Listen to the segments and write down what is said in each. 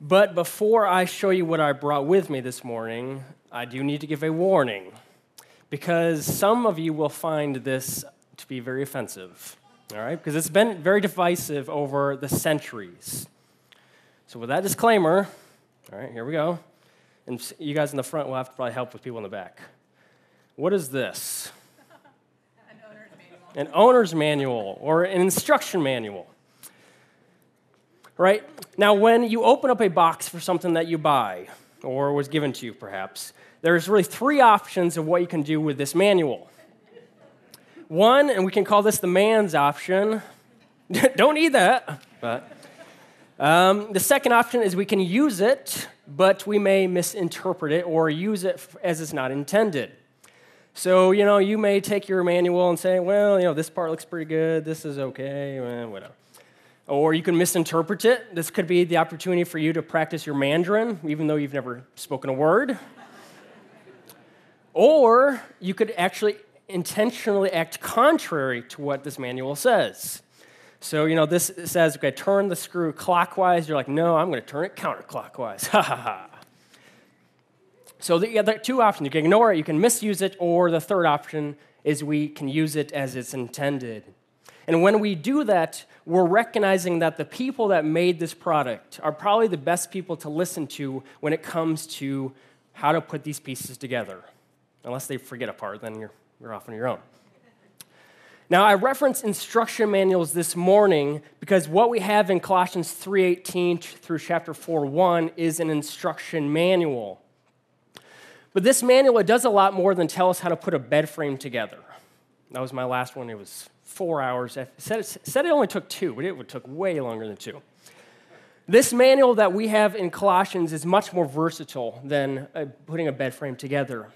But before I show you what I brought with me this morning, I do need to give a warning because some of you will find this to be very offensive, all right? Because it's been very divisive over the centuries. So, with that disclaimer, all right, here we go. And you guys in the front will have to probably help with people in the back. What is this? An owner's manual. An owner's manual or an instruction manual. Right? Now, when you open up a box for something that you buy or was given to you, perhaps, there's really three options of what you can do with this manual. One, and we can call this the man's option. Don't need that, but um, the second option is we can use it, but we may misinterpret it or use it as it's not intended. So, you know, you may take your manual and say, well, you know, this part looks pretty good, this is okay, eh, whatever. Or you can misinterpret it. This could be the opportunity for you to practice your Mandarin, even though you've never spoken a word. or you could actually intentionally act contrary to what this manual says. So, you know, this says, okay, turn the screw clockwise. You're like, no, I'm going to turn it counterclockwise. Ha ha ha. So, the, yeah, two options. You can ignore it, you can misuse it, or the third option is we can use it as it's intended. And when we do that, we're recognizing that the people that made this product are probably the best people to listen to when it comes to how to put these pieces together. Unless they forget a part, then you're, you're off on your own. Now, I reference instruction manuals this morning because what we have in Colossians 3:18 through chapter 4:1 is an instruction manual. But this manual it does a lot more than tell us how to put a bed frame together. That was my last one. It was four hours. Said, it said it only took two, but it would took way longer than two. This manual that we have in Colossians is much more versatile than uh, putting a bed frame together.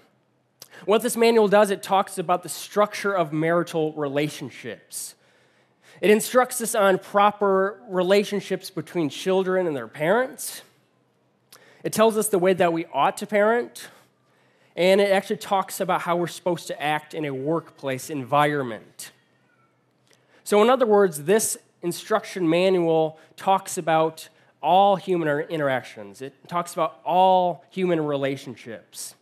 What this manual does, it talks about the structure of marital relationships. It instructs us on proper relationships between children and their parents. It tells us the way that we ought to parent. And it actually talks about how we're supposed to act in a workplace environment. So, in other words, this instruction manual talks about all human interactions, it talks about all human relationships.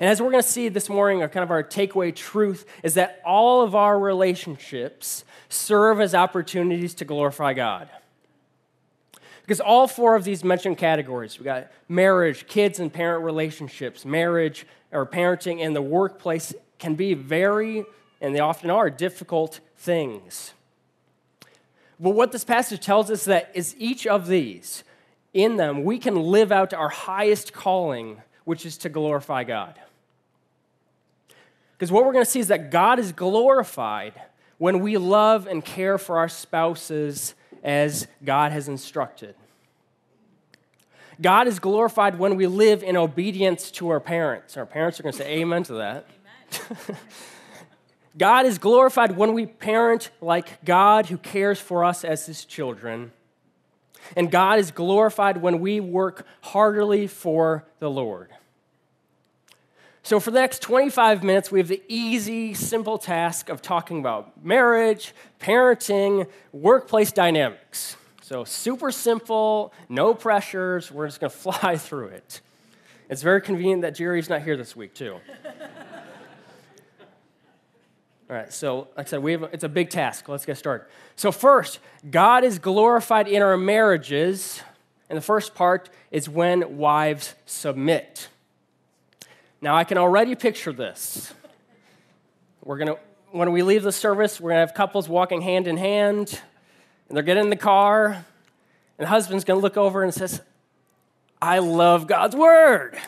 And as we're going to see this morning, our kind of our takeaway truth is that all of our relationships serve as opportunities to glorify God. Because all four of these mentioned categories, we got marriage, kids and parent relationships, marriage or parenting, and the workplace can be very, and they often are, difficult things. But what this passage tells us that is each of these, in them, we can live out our highest calling, which is to glorify God. Because what we're going to see is that God is glorified when we love and care for our spouses as God has instructed. God is glorified when we live in obedience to our parents. Our parents are going to say amen to that. Amen. God is glorified when we parent like God who cares for us as his children. And God is glorified when we work heartily for the Lord. So, for the next 25 minutes, we have the easy, simple task of talking about marriage, parenting, workplace dynamics. So, super simple, no pressures. We're just going to fly through it. It's very convenient that Jerry's not here this week, too. All right, so like I said, we have, it's a big task. Let's get started. So, first, God is glorified in our marriages And the first part is when wives submit. Now, I can already picture this. We're going to, when we leave the service, we're going to have couples walking hand in hand, and they're getting in the car, and the husband's going to look over and says, I love God's word.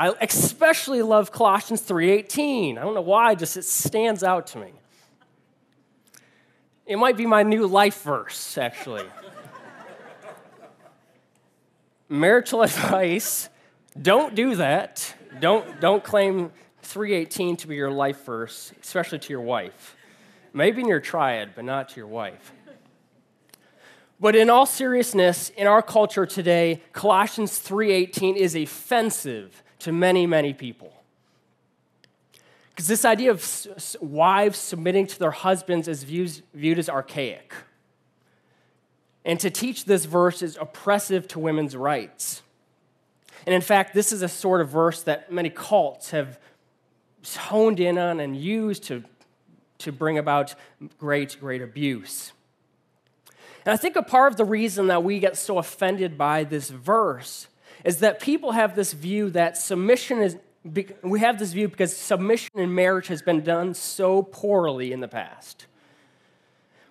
I especially love Colossians 3:18. I don't know why, just it stands out to me. It might be my new life verse, actually. Marital advice, don't do that. Don't, don't claim 318 to be your life verse, especially to your wife. Maybe in your triad, but not to your wife. But in all seriousness, in our culture today, Colossians 3:18 is offensive to many, many people. Because this idea of wives submitting to their husbands is viewed, viewed as archaic. And to teach this verse is oppressive to women's rights. And in fact, this is a sort of verse that many cults have honed in on and used to, to bring about great, great abuse. And I think a part of the reason that we get so offended by this verse is that people have this view that submission is, we have this view because submission in marriage has been done so poorly in the past.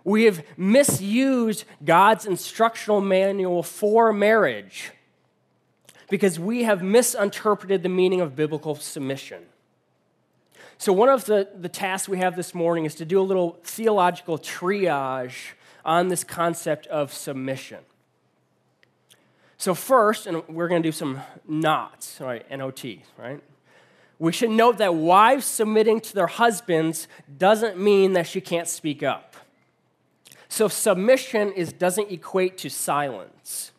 We have misused God's instructional manual for marriage because we have misinterpreted the meaning of biblical submission. So, one of the, the tasks we have this morning is to do a little theological triage on this concept of submission. So, first, and we're going to do some knots, right? N O T, right? We should note that wives submitting to their husbands doesn't mean that she can't speak up. So, submission is, doesn't equate to silence.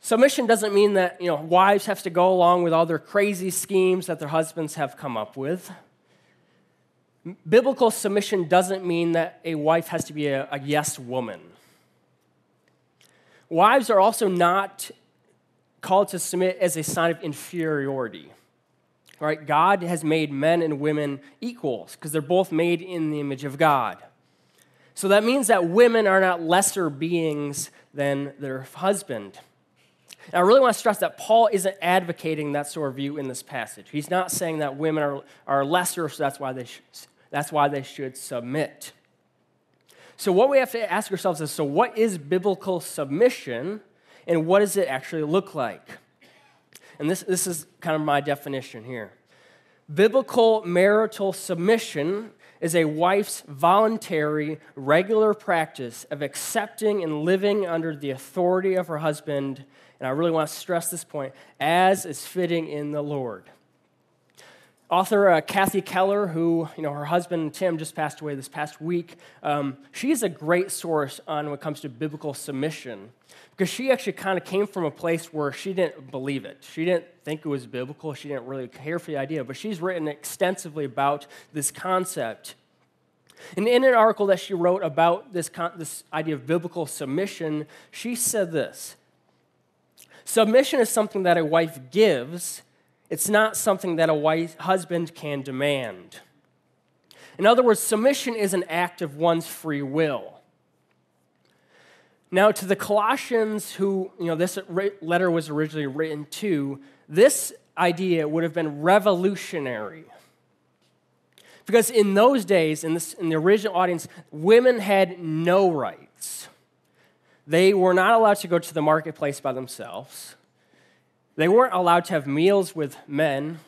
Submission doesn't mean that you know, wives have to go along with all their crazy schemes that their husbands have come up with. Biblical submission doesn't mean that a wife has to be a, a yes woman. Wives are also not called to submit as a sign of inferiority. Right? God has made men and women equals because they're both made in the image of God. So that means that women are not lesser beings than their husband. And I really want to stress that Paul isn't advocating that sort of view in this passage. He's not saying that women are, are lesser, so that's why, they that's why they should submit. So, what we have to ask ourselves is so, what is biblical submission and what does it actually look like? And this, this is kind of my definition here. Biblical marital submission is a wife's voluntary, regular practice of accepting and living under the authority of her husband. And I really want to stress this point as is fitting in the Lord. Author uh, Kathy Keller, who, you know, her husband Tim just passed away this past week, um, she's a great source on when it comes to biblical submission because she actually kind of came from a place where she didn't believe it. She didn't think it was biblical. She didn't really care for the idea, but she's written extensively about this concept. And in an article that she wrote about this, con- this idea of biblical submission, she said this Submission is something that a wife gives it's not something that a wife, husband can demand. In other words, submission is an act of one's free will. Now, to the Colossians, who you know this letter was originally written to, this idea would have been revolutionary. Because in those days, in, this, in the original audience, women had no rights. They were not allowed to go to the marketplace by themselves. They weren't allowed to have meals with men.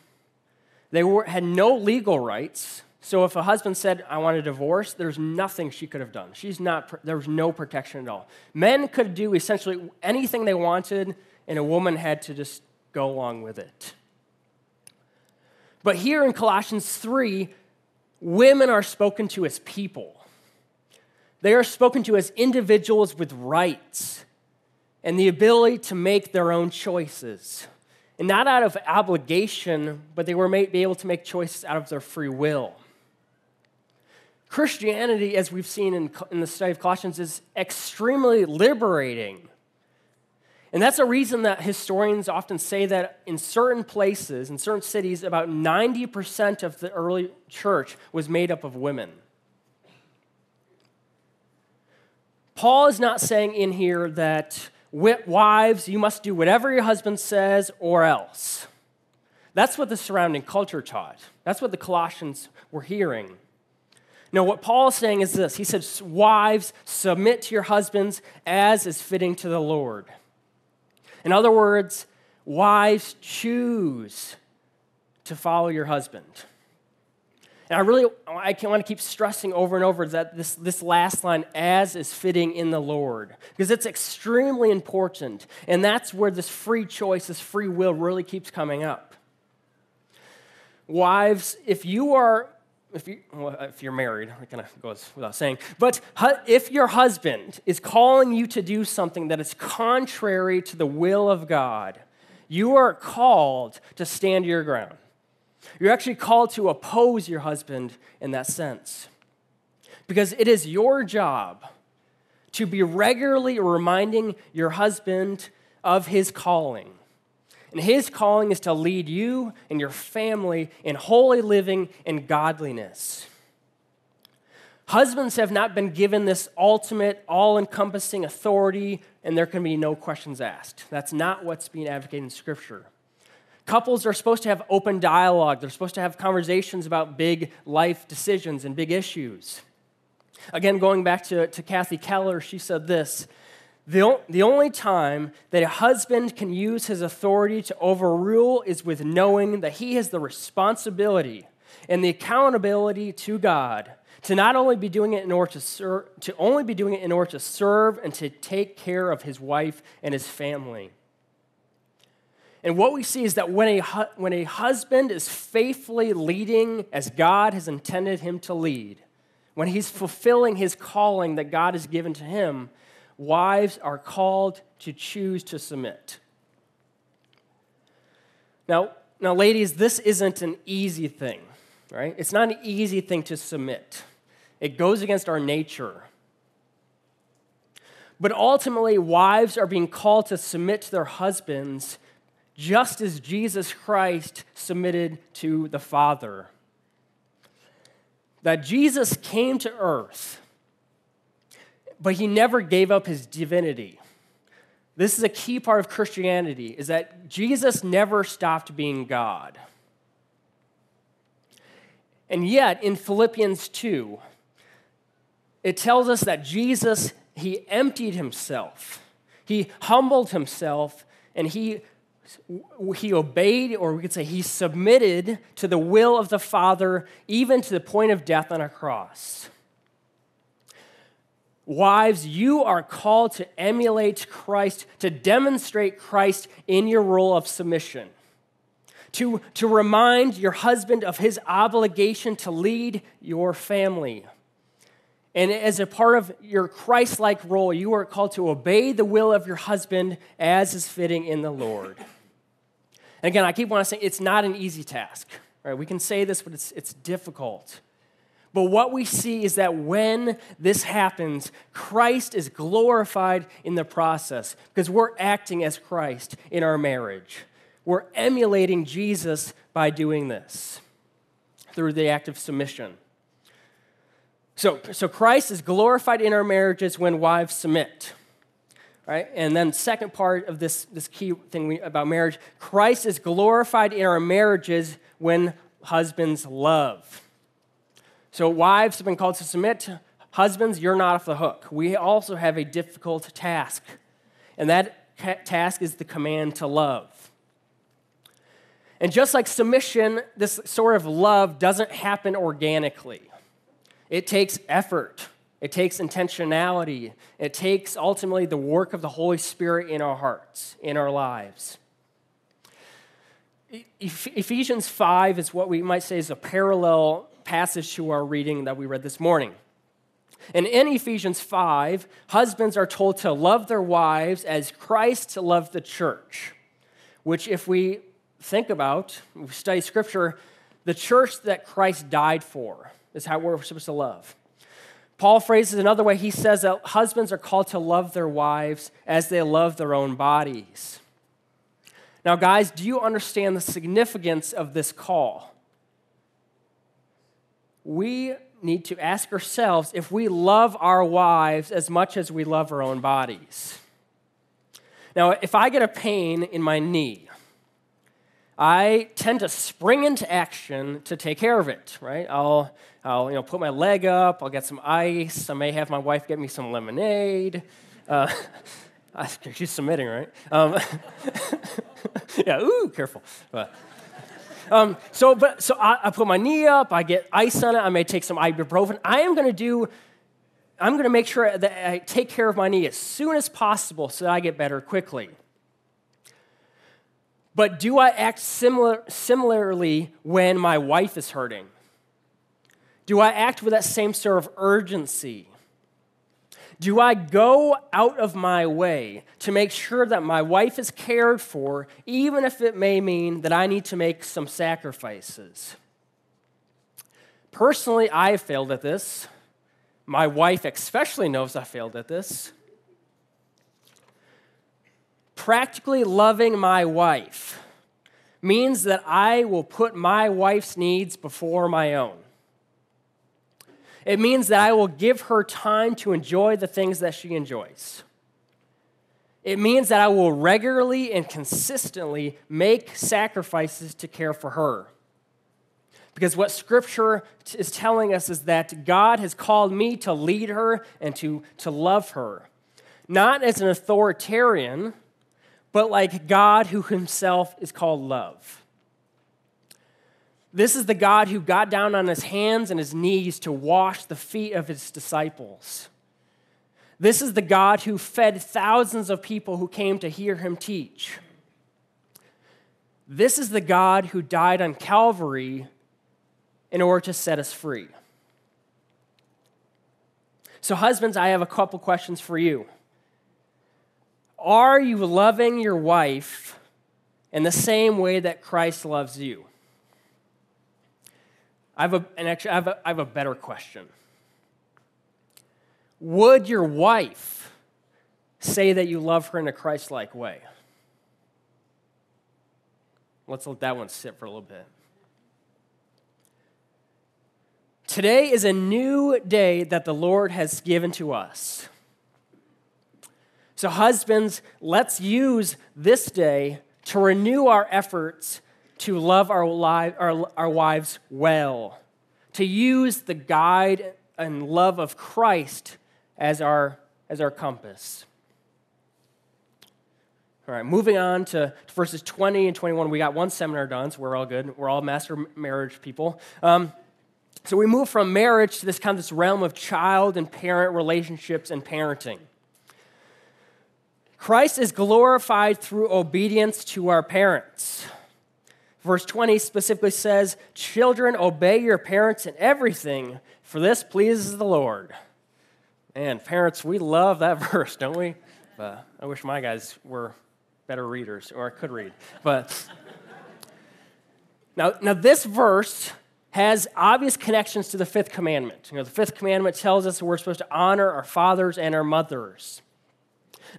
They were, had no legal rights. So if a husband said, I want a divorce, there's nothing she could have done. She's not, there was no protection at all. Men could do essentially anything they wanted, and a woman had to just go along with it. But here in Colossians 3, women are spoken to as people. They are spoken to as individuals with rights and the ability to make their own choices. And not out of obligation, but they were made, be able to make choices out of their free will. Christianity, as we've seen in, in the study of Colossians, is extremely liberating. And that's a reason that historians often say that in certain places, in certain cities, about 90% of the early church was made up of women. Paul is not saying in here that wives, you must do whatever your husband says or else. That's what the surrounding culture taught. That's what the Colossians were hearing. Now, what Paul is saying is this He says, Wives, submit to your husbands as is fitting to the Lord. In other words, wives, choose to follow your husband. And I really I want to keep stressing over and over that this, this last line, as is fitting in the Lord, because it's extremely important. And that's where this free choice, this free will really keeps coming up. Wives, if you are if, you, well, if you're married, it kind of goes without saying, but if your husband is calling you to do something that is contrary to the will of God, you are called to stand your ground. You're actually called to oppose your husband in that sense. Because it is your job to be regularly reminding your husband of his calling and his calling is to lead you and your family in holy living and godliness. Husbands have not been given this ultimate, all encompassing authority, and there can be no questions asked. That's not what's being advocated in Scripture. Couples are supposed to have open dialogue, they're supposed to have conversations about big life decisions and big issues. Again, going back to, to Kathy Keller, she said this the, the only time that a husband can use his authority to overrule is with knowing that he has the responsibility and the accountability to God to not only be doing it in order to serve, to only be doing it in order to serve and to take care of his wife and his family. And what we see is that when a, when a husband is faithfully leading as God has intended him to lead, when he's fulfilling his calling that God has given to him, wives are called to choose to submit. Now, now, ladies, this isn't an easy thing, right? It's not an easy thing to submit. It goes against our nature. But ultimately, wives are being called to submit to their husbands just as Jesus Christ submitted to the Father. That Jesus came to earth but he never gave up his divinity. This is a key part of Christianity is that Jesus never stopped being God. And yet in Philippians 2 it tells us that Jesus he emptied himself. He humbled himself and he he obeyed, or we could say he submitted to the will of the Father, even to the point of death on a cross. Wives, you are called to emulate Christ, to demonstrate Christ in your role of submission, to, to remind your husband of his obligation to lead your family. And as a part of your Christ like role, you are called to obey the will of your husband as is fitting in the Lord. And again, I keep wanting to say it's not an easy task. Right? We can say this, but it's, it's difficult. But what we see is that when this happens, Christ is glorified in the process because we're acting as Christ in our marriage. We're emulating Jesus by doing this through the act of submission. So, so Christ is glorified in our marriages when wives submit. Right? And then second part of this, this key thing we, about marriage, Christ is glorified in our marriages when husbands love. So, wives have been called to submit. Husbands, you're not off the hook. We also have a difficult task, and that task is the command to love. And just like submission, this sort of love doesn't happen organically. It takes effort, it takes intentionality, it takes ultimately the work of the Holy Spirit in our hearts, in our lives. Ephesians 5 is what we might say is a parallel passage to our reading that we read this morning. And in Ephesians 5, husbands are told to love their wives as Christ loved the church, which, if we think about, we study scripture, the church that Christ died for is how we're supposed to love. Paul phrases another way. He says that husbands are called to love their wives as they love their own bodies. Now, guys, do you understand the significance of this call? we need to ask ourselves if we love our wives as much as we love our own bodies. Now, if I get a pain in my knee, I tend to spring into action to take care of it, right? I'll, I'll you know, put my leg up, I'll get some ice, I may have my wife get me some lemonade. Uh, she's submitting, right? Um, yeah, ooh, careful. But, um, so, but, so I, I, put my knee up, I get ice on it, I may take some ibuprofen. I am going to do, I'm going to make sure that I take care of my knee as soon as possible so that I get better quickly. But do I act similar, similarly when my wife is hurting? Do I act with that same sort of urgency? Do I go out of my way to make sure that my wife is cared for, even if it may mean that I need to make some sacrifices? Personally, I have failed at this. My wife especially knows I failed at this. Practically loving my wife means that I will put my wife's needs before my own. It means that I will give her time to enjoy the things that she enjoys. It means that I will regularly and consistently make sacrifices to care for her. Because what Scripture is telling us is that God has called me to lead her and to, to love her. Not as an authoritarian, but like God who himself is called love. This is the God who got down on his hands and his knees to wash the feet of his disciples. This is the God who fed thousands of people who came to hear him teach. This is the God who died on Calvary in order to set us free. So, husbands, I have a couple questions for you. Are you loving your wife in the same way that Christ loves you? I have a, and actually, I have a, I have a better question. Would your wife say that you love her in a Christ like way? Let's let that one sit for a little bit. Today is a new day that the Lord has given to us. So, husbands, let's use this day to renew our efforts to love our, li- our, our wives well, to use the guide and love of Christ as our, as our compass. All right, moving on to, verses 20 and 21. We got one seminar done, so we're all good. We're all master marriage people. Um, so we move from marriage to this kind of this realm of child and parent relationships and parenting. Christ is glorified through obedience to our parents. Verse 20 specifically says, Children, obey your parents in everything, for this pleases the Lord. And parents, we love that verse, don't we? But I wish my guys were better readers or I could read. But now, now this verse has obvious connections to the fifth commandment. You know, the fifth commandment tells us we're supposed to honor our fathers and our mothers.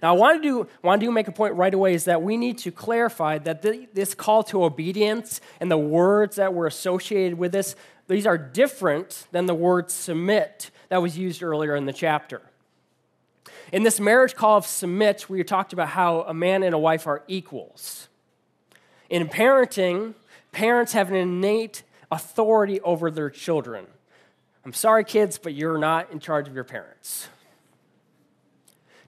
Now, I want to, do, want to make a point right away is that we need to clarify that the, this call to obedience and the words that were associated with this, these are different than the word submit that was used earlier in the chapter. In this marriage call of submit, we talked about how a man and a wife are equals. In parenting, parents have an innate authority over their children. I'm sorry, kids, but you're not in charge of your parents.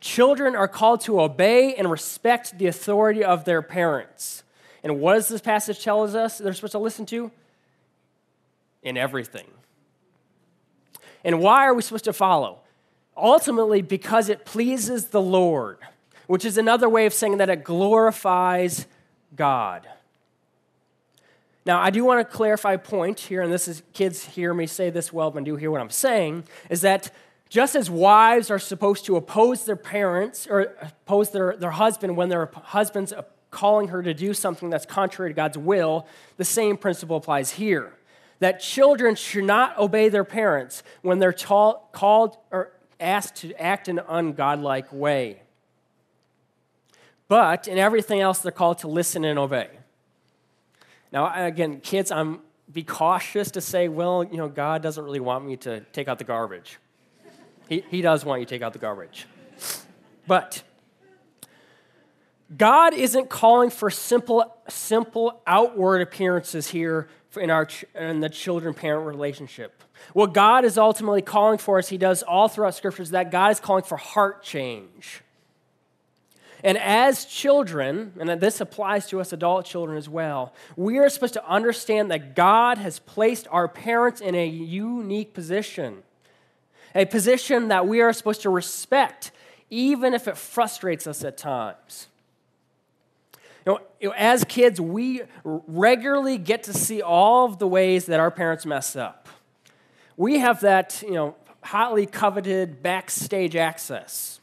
Children are called to obey and respect the authority of their parents. And what does this passage tell us they're supposed to listen to? In everything. And why are we supposed to follow? Ultimately, because it pleases the Lord, which is another way of saying that it glorifies God. Now, I do want to clarify a point here, and this is kids hear me say this well, but do hear what I'm saying, is that just as wives are supposed to oppose their parents or oppose their, their husband when their husband's calling her to do something that's contrary to God's will, the same principle applies here. That children should not obey their parents when they're taught, called or asked to act in an ungodlike way. But in everything else, they're called to listen and obey. Now, again, kids, I'm be cautious to say, well, you know, God doesn't really want me to take out the garbage. He, he does want you to take out the garbage. But God isn't calling for simple, simple outward appearances here in, our, in the children parent relationship. What God is ultimately calling for, as He does all throughout Scripture, is that God is calling for heart change. And as children, and this applies to us adult children as well, we are supposed to understand that God has placed our parents in a unique position, a position that we are supposed to respect, even if it frustrates us at times. You know, as kids, we regularly get to see all of the ways that our parents mess up. We have that, you know, hotly coveted backstage access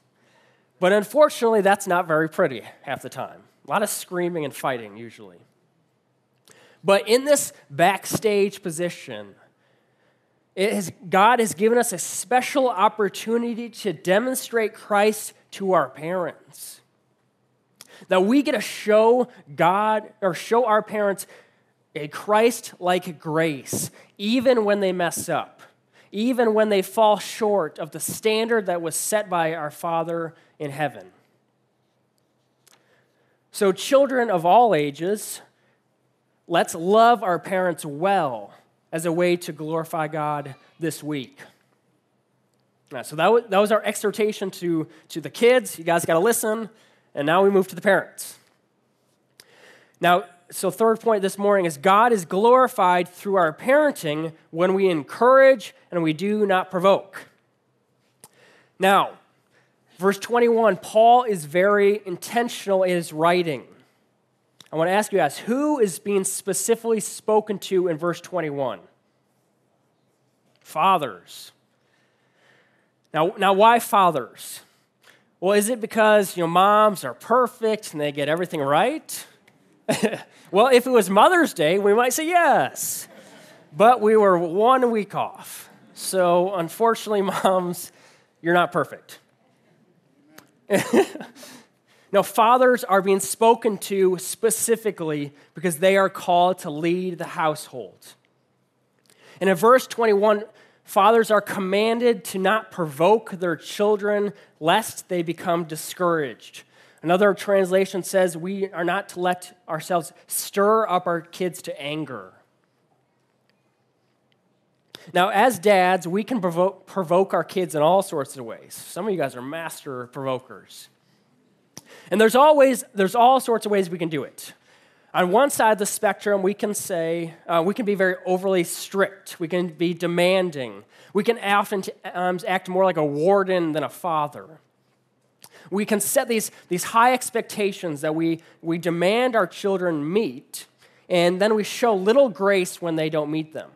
but unfortunately, that's not very pretty half the time. A lot of screaming and fighting, usually. But in this backstage position, has, God has given us a special opportunity to demonstrate Christ to our parents. That we get to show God or show our parents a Christ like grace, even when they mess up, even when they fall short of the standard that was set by our Father in heaven. So, children of all ages, let's love our parents well as a way to glorify God this week. Right, so, that was, that was our exhortation to, to the kids. You guys got to listen. And now we move to the parents. Now, so third point this morning is God is glorified through our parenting when we encourage and we do not provoke. Now, Verse 21, Paul is very intentional in his writing. I want to ask you guys, who is being specifically spoken to in verse 21? Fathers. Now, now why fathers? Well, is it because you know moms are perfect and they get everything right? well, if it was Mother's Day, we might say yes. But we were one week off. So unfortunately, moms, you're not perfect. now, fathers are being spoken to specifically because they are called to lead the household. And in verse 21, fathers are commanded to not provoke their children lest they become discouraged. Another translation says we are not to let ourselves stir up our kids to anger. Now, as dads, we can provoke, provoke our kids in all sorts of ways. Some of you guys are master provokers. And there's always, there's all sorts of ways we can do it. On one side of the spectrum, we can say, uh, we can be very overly strict. We can be demanding. We can often um, act more like a warden than a father. We can set these, these high expectations that we, we demand our children meet, and then we show little grace when they don't meet them.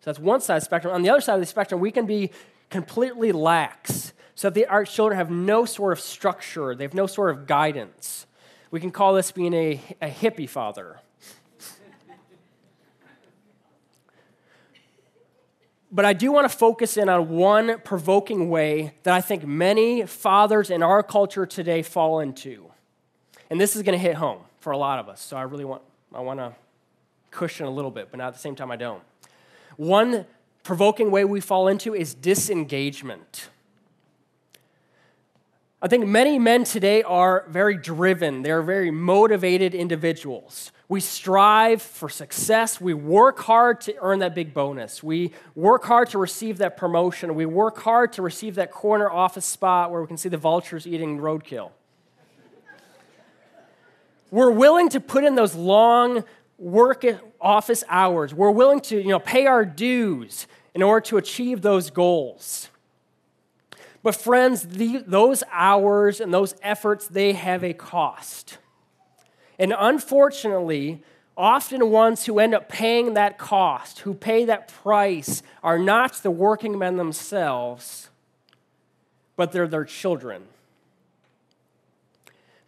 So that's one side of the spectrum. On the other side of the spectrum, we can be completely lax so that the, our children have no sort of structure, they have no sort of guidance. We can call this being a, a hippie father. but I do want to focus in on one provoking way that I think many fathers in our culture today fall into. And this is going to hit home for a lot of us. So I really want I want to cushion a little bit, but not at the same time I don't. One provoking way we fall into is disengagement. I think many men today are very driven. They are very motivated individuals. We strive for success. We work hard to earn that big bonus. We work hard to receive that promotion. We work hard to receive that corner office spot where we can see the vultures eating roadkill. We're willing to put in those long work office hours. We're willing to you know, pay our dues in order to achieve those goals. But, friends, the, those hours and those efforts, they have a cost. And unfortunately, often ones who end up paying that cost, who pay that price, are not the working men themselves, but they're their children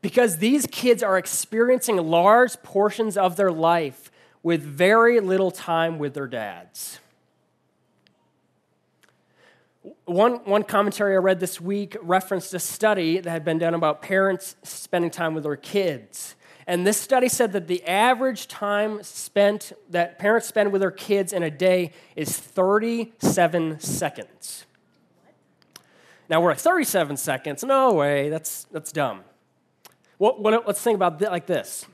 because these kids are experiencing large portions of their life with very little time with their dads. One, one commentary I read this week referenced a study that had been done about parents spending time with their kids. And this study said that the average time spent that parents spend with their kids in a day is 37 seconds. Now we're at 37 seconds. No way, that's, that's dumb. What, let's think about it like this.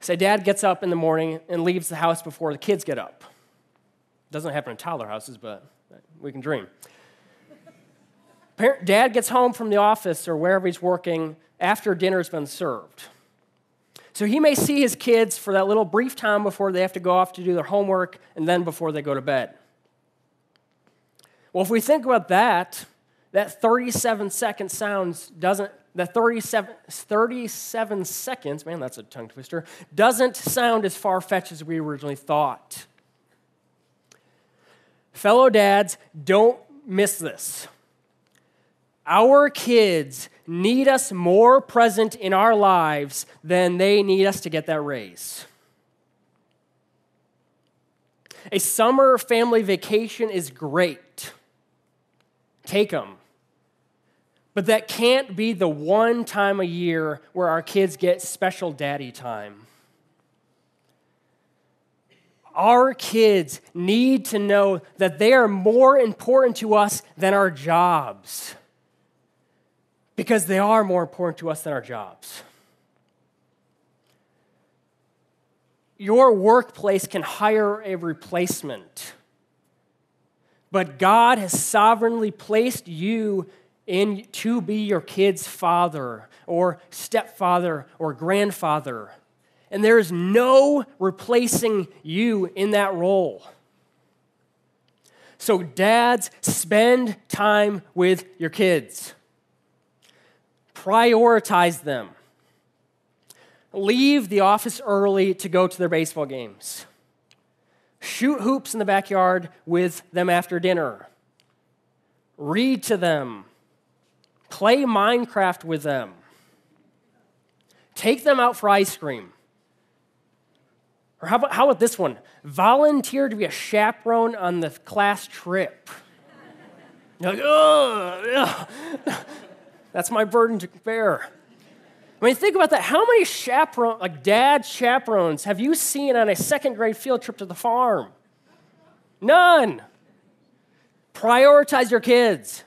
Say dad gets up in the morning and leaves the house before the kids get up. Doesn't happen in toddler houses, but we can dream. Parent, dad gets home from the office or wherever he's working after dinner's been served. So he may see his kids for that little brief time before they have to go off to do their homework and then before they go to bed. Well, if we think about that, that 37 second sounds doesn't, that 37, 37 seconds, man, that's a tongue twister, doesn't sound as far fetched as we originally thought. Fellow dads, don't miss this. Our kids need us more present in our lives than they need us to get that raise. A summer family vacation is great. Take them. But that can't be the one time a year where our kids get special daddy time. Our kids need to know that they are more important to us than our jobs because they are more important to us than our jobs. Your workplace can hire a replacement, but God has sovereignly placed you in to be your kid's father or stepfather or grandfather. And there is no replacing you in that role. So, dads, spend time with your kids prioritize them. Leave the office early to go to their baseball games. Shoot hoops in the backyard with them after dinner. Read to them. Play Minecraft with them. Take them out for ice cream. Or how about, how about this one? Volunteer to be a chaperone on the class trip. You're like, oh, that's my burden to bear. I mean, think about that. How many chaperones, like dad chaperones, have you seen on a second grade field trip to the farm? None. Prioritize your kids.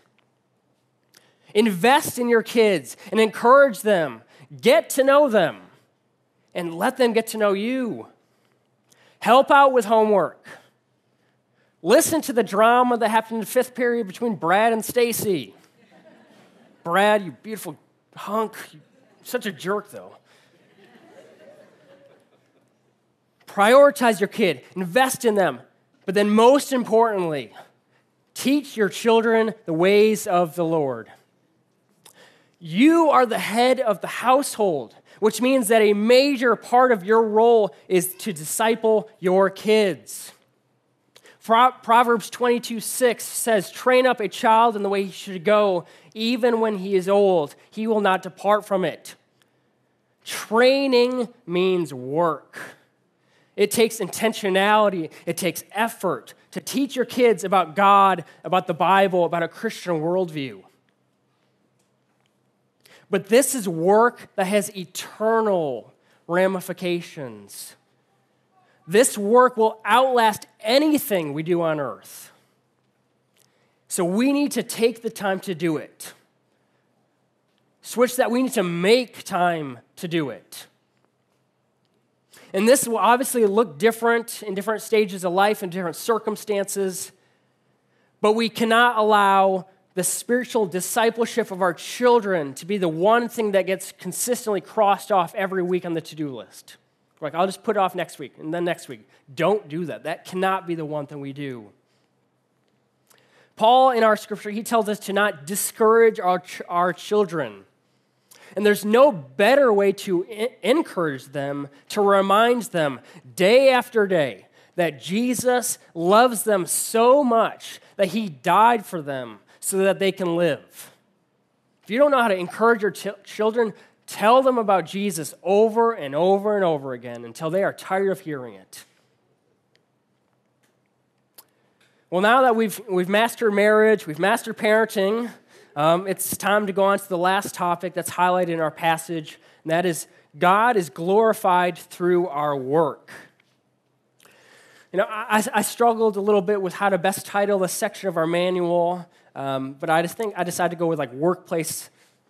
Invest in your kids and encourage them. Get to know them and let them get to know you. Help out with homework. Listen to the drama that happened in the fifth period between Brad and Stacy. Brad, you beautiful hunk. You're such a jerk, though. Prioritize your kid, invest in them, but then most importantly, teach your children the ways of the Lord. You are the head of the household, which means that a major part of your role is to disciple your kids. Proverbs 22 6 says, Train up a child in the way he should go, even when he is old, he will not depart from it. Training means work. It takes intentionality, it takes effort to teach your kids about God, about the Bible, about a Christian worldview. But this is work that has eternal ramifications. This work will outlast anything we do on earth. So we need to take the time to do it. Switch that, we need to make time to do it. And this will obviously look different in different stages of life and different circumstances, but we cannot allow the spiritual discipleship of our children to be the one thing that gets consistently crossed off every week on the to do list. Like, I'll just put it off next week and then next week. Don't do that. That cannot be the one thing we do. Paul, in our scripture, he tells us to not discourage our, ch- our children. And there's no better way to I- encourage them, to remind them day after day that Jesus loves them so much that he died for them so that they can live. If you don't know how to encourage your ch- children, Tell them about Jesus over and over and over again until they are tired of hearing it. Well, now that we've, we've mastered marriage, we've mastered parenting, um, it's time to go on to the last topic that's highlighted in our passage, and that is God is glorified through our work. You know, I, I struggled a little bit with how to best title this section of our manual, um, but I just think I decided to go with like workplace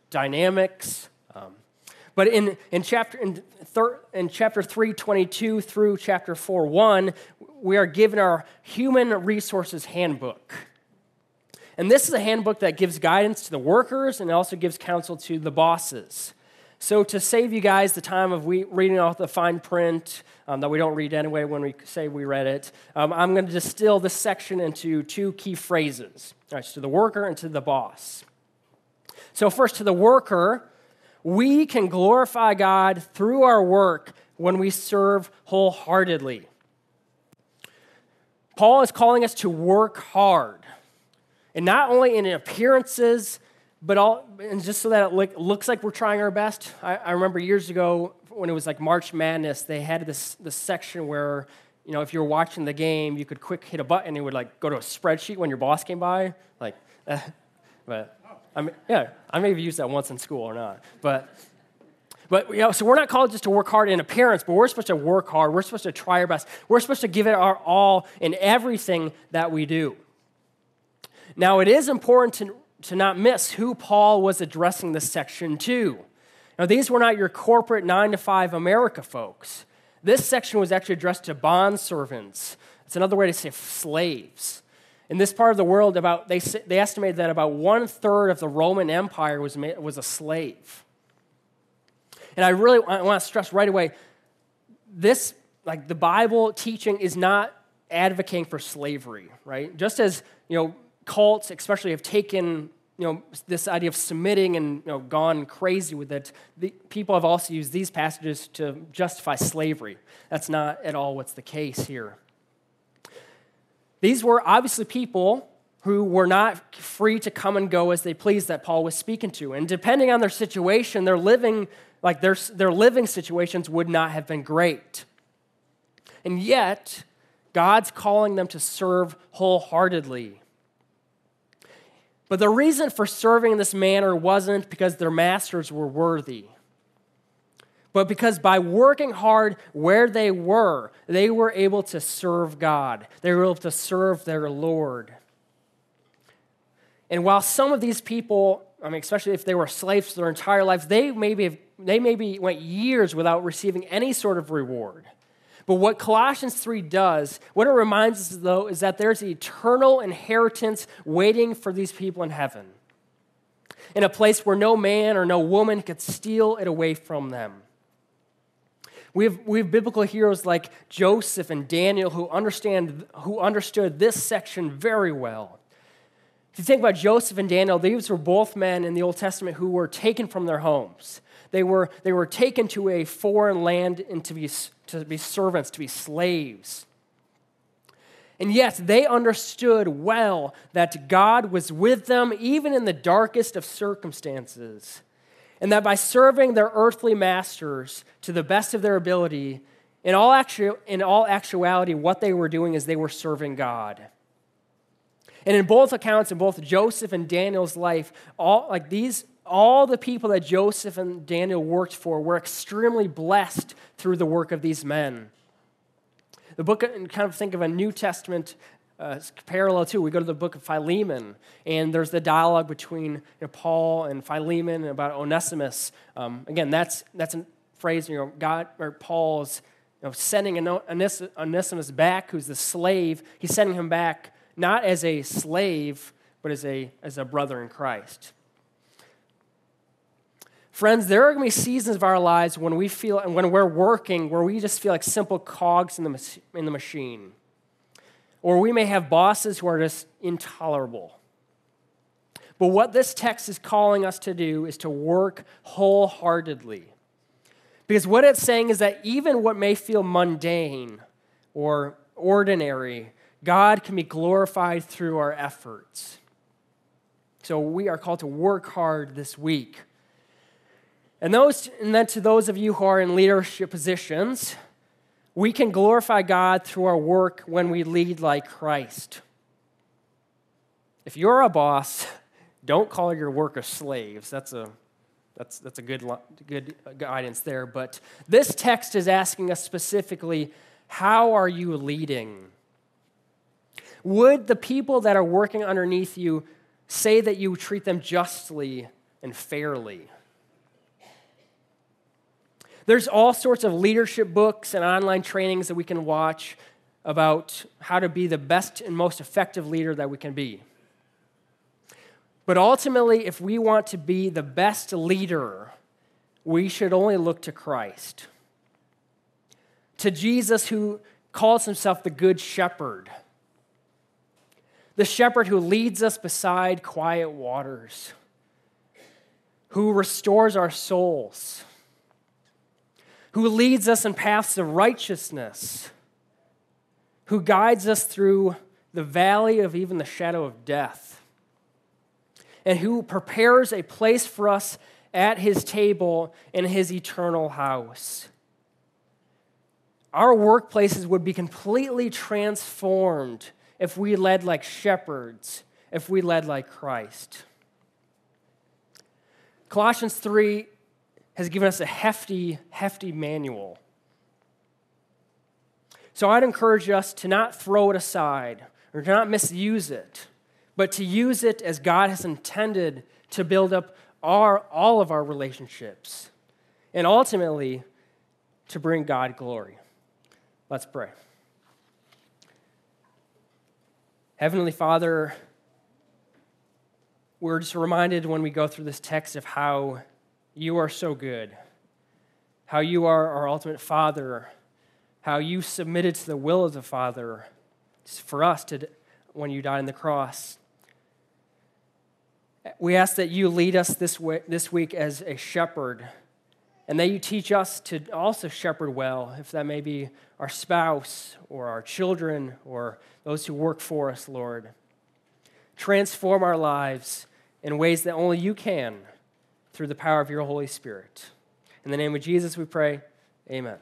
dynamics. Um, but in, in, chapter, in, thir, in chapter 3, 22 through chapter 4, 1, we are given our human resources handbook. And this is a handbook that gives guidance to the workers and also gives counsel to the bosses. So, to save you guys the time of we, reading off the fine print um, that we don't read anyway when we say we read it, um, I'm going to distill this section into two key phrases right, to the worker and to the boss. So, first, to the worker, we can glorify God through our work when we serve wholeheartedly. Paul is calling us to work hard, and not only in appearances, but all, and just so that it look, looks like we're trying our best. I, I, remember years ago when it was like March Madness, they had this, this section where, you know, if you were watching the game, you could quick hit a button and it would like go to a spreadsheet when your boss came by. Like, uh, but I mean, yeah, I may have used that once in school or not. But, but you know, so we're not called just to work hard in appearance, but we're supposed to work hard. We're supposed to try our best. We're supposed to give it our all in everything that we do. Now, it is important to to not miss who Paul was addressing this section to. Now, these were not your corporate nine to five America folks. This section was actually addressed to bond servants. It's another way to say slaves. In this part of the world, about they, they estimated that about one third of the Roman Empire was, was a slave. And I really I want to stress right away this, like the Bible teaching, is not advocating for slavery, right? Just as, you know, cults, especially, have taken you know, this idea of submitting and you know, gone crazy with it, the, people have also used these passages to justify slavery. That's not at all what's the case here. These were obviously people who were not free to come and go as they pleased that Paul was speaking to. And depending on their situation, their living, like their, their living situations would not have been great. And yet, God's calling them to serve wholeheartedly. But the reason for serving in this manner wasn't because their masters were worthy, but because by working hard where they were, they were able to serve God. They were able to serve their Lord. And while some of these people, I mean, especially if they were slaves their entire lives, they maybe, they maybe went years without receiving any sort of reward. But what Colossians 3 does, what it reminds us, though, is that there's eternal inheritance waiting for these people in heaven, in a place where no man or no woman could steal it away from them. We have, we have biblical heroes like Joseph and Daniel who, understand, who understood this section very well. If you think about Joseph and Daniel, these were both men in the Old Testament who were taken from their homes. They were, they were taken to a foreign land and to be, to be servants, to be slaves. And yet, they understood well that God was with them even in the darkest of circumstances. And that by serving their earthly masters to the best of their ability, in all, actu- in all actuality, what they were doing is they were serving God. And in both accounts, in both Joseph and Daniel's life, all like these all the people that Joseph and Daniel worked for were extremely blessed through the work of these men. The book, and kind of think of a New Testament uh, parallel too. We go to the book of Philemon, and there's the dialogue between you know, Paul and Philemon about Onesimus. Um, again, that's that's a phrase you know God or Paul's you know, sending Onesimus back, who's the slave. He's sending him back not as a slave, but as a as a brother in Christ. Friends, there are going to be seasons of our lives when we feel, and when we're working, where we just feel like simple cogs in the, in the machine. Or we may have bosses who are just intolerable. But what this text is calling us to do is to work wholeheartedly. Because what it's saying is that even what may feel mundane or ordinary, God can be glorified through our efforts. So we are called to work hard this week. And, those, and then to those of you who are in leadership positions, we can glorify God through our work when we lead like Christ. If you're a boss, Don't call your workers slaves. That's a that's, that's a good, good guidance there. But this text is asking us specifically how are you leading? Would the people that are working underneath you say that you treat them justly and fairly? There's all sorts of leadership books and online trainings that we can watch about how to be the best and most effective leader that we can be. But ultimately, if we want to be the best leader, we should only look to Christ, to Jesus, who calls himself the Good Shepherd, the shepherd who leads us beside quiet waters, who restores our souls, who leads us in paths of righteousness, who guides us through the valley of even the shadow of death and who prepares a place for us at his table in his eternal house. Our workplaces would be completely transformed if we led like shepherds, if we led like Christ. Colossians 3 has given us a hefty, hefty manual. So I'd encourage us to not throw it aside or to not misuse it but to use it as God has intended to build up our, all of our relationships and ultimately to bring God glory. Let's pray. Heavenly Father, we're just reminded when we go through this text of how you are so good, how you are our ultimate Father, how you submitted to the will of the Father for us to, when you died on the cross. We ask that you lead us this, way, this week as a shepherd, and that you teach us to also shepherd well, if that may be our spouse or our children or those who work for us, Lord. Transform our lives in ways that only you can through the power of your Holy Spirit. In the name of Jesus, we pray. Amen.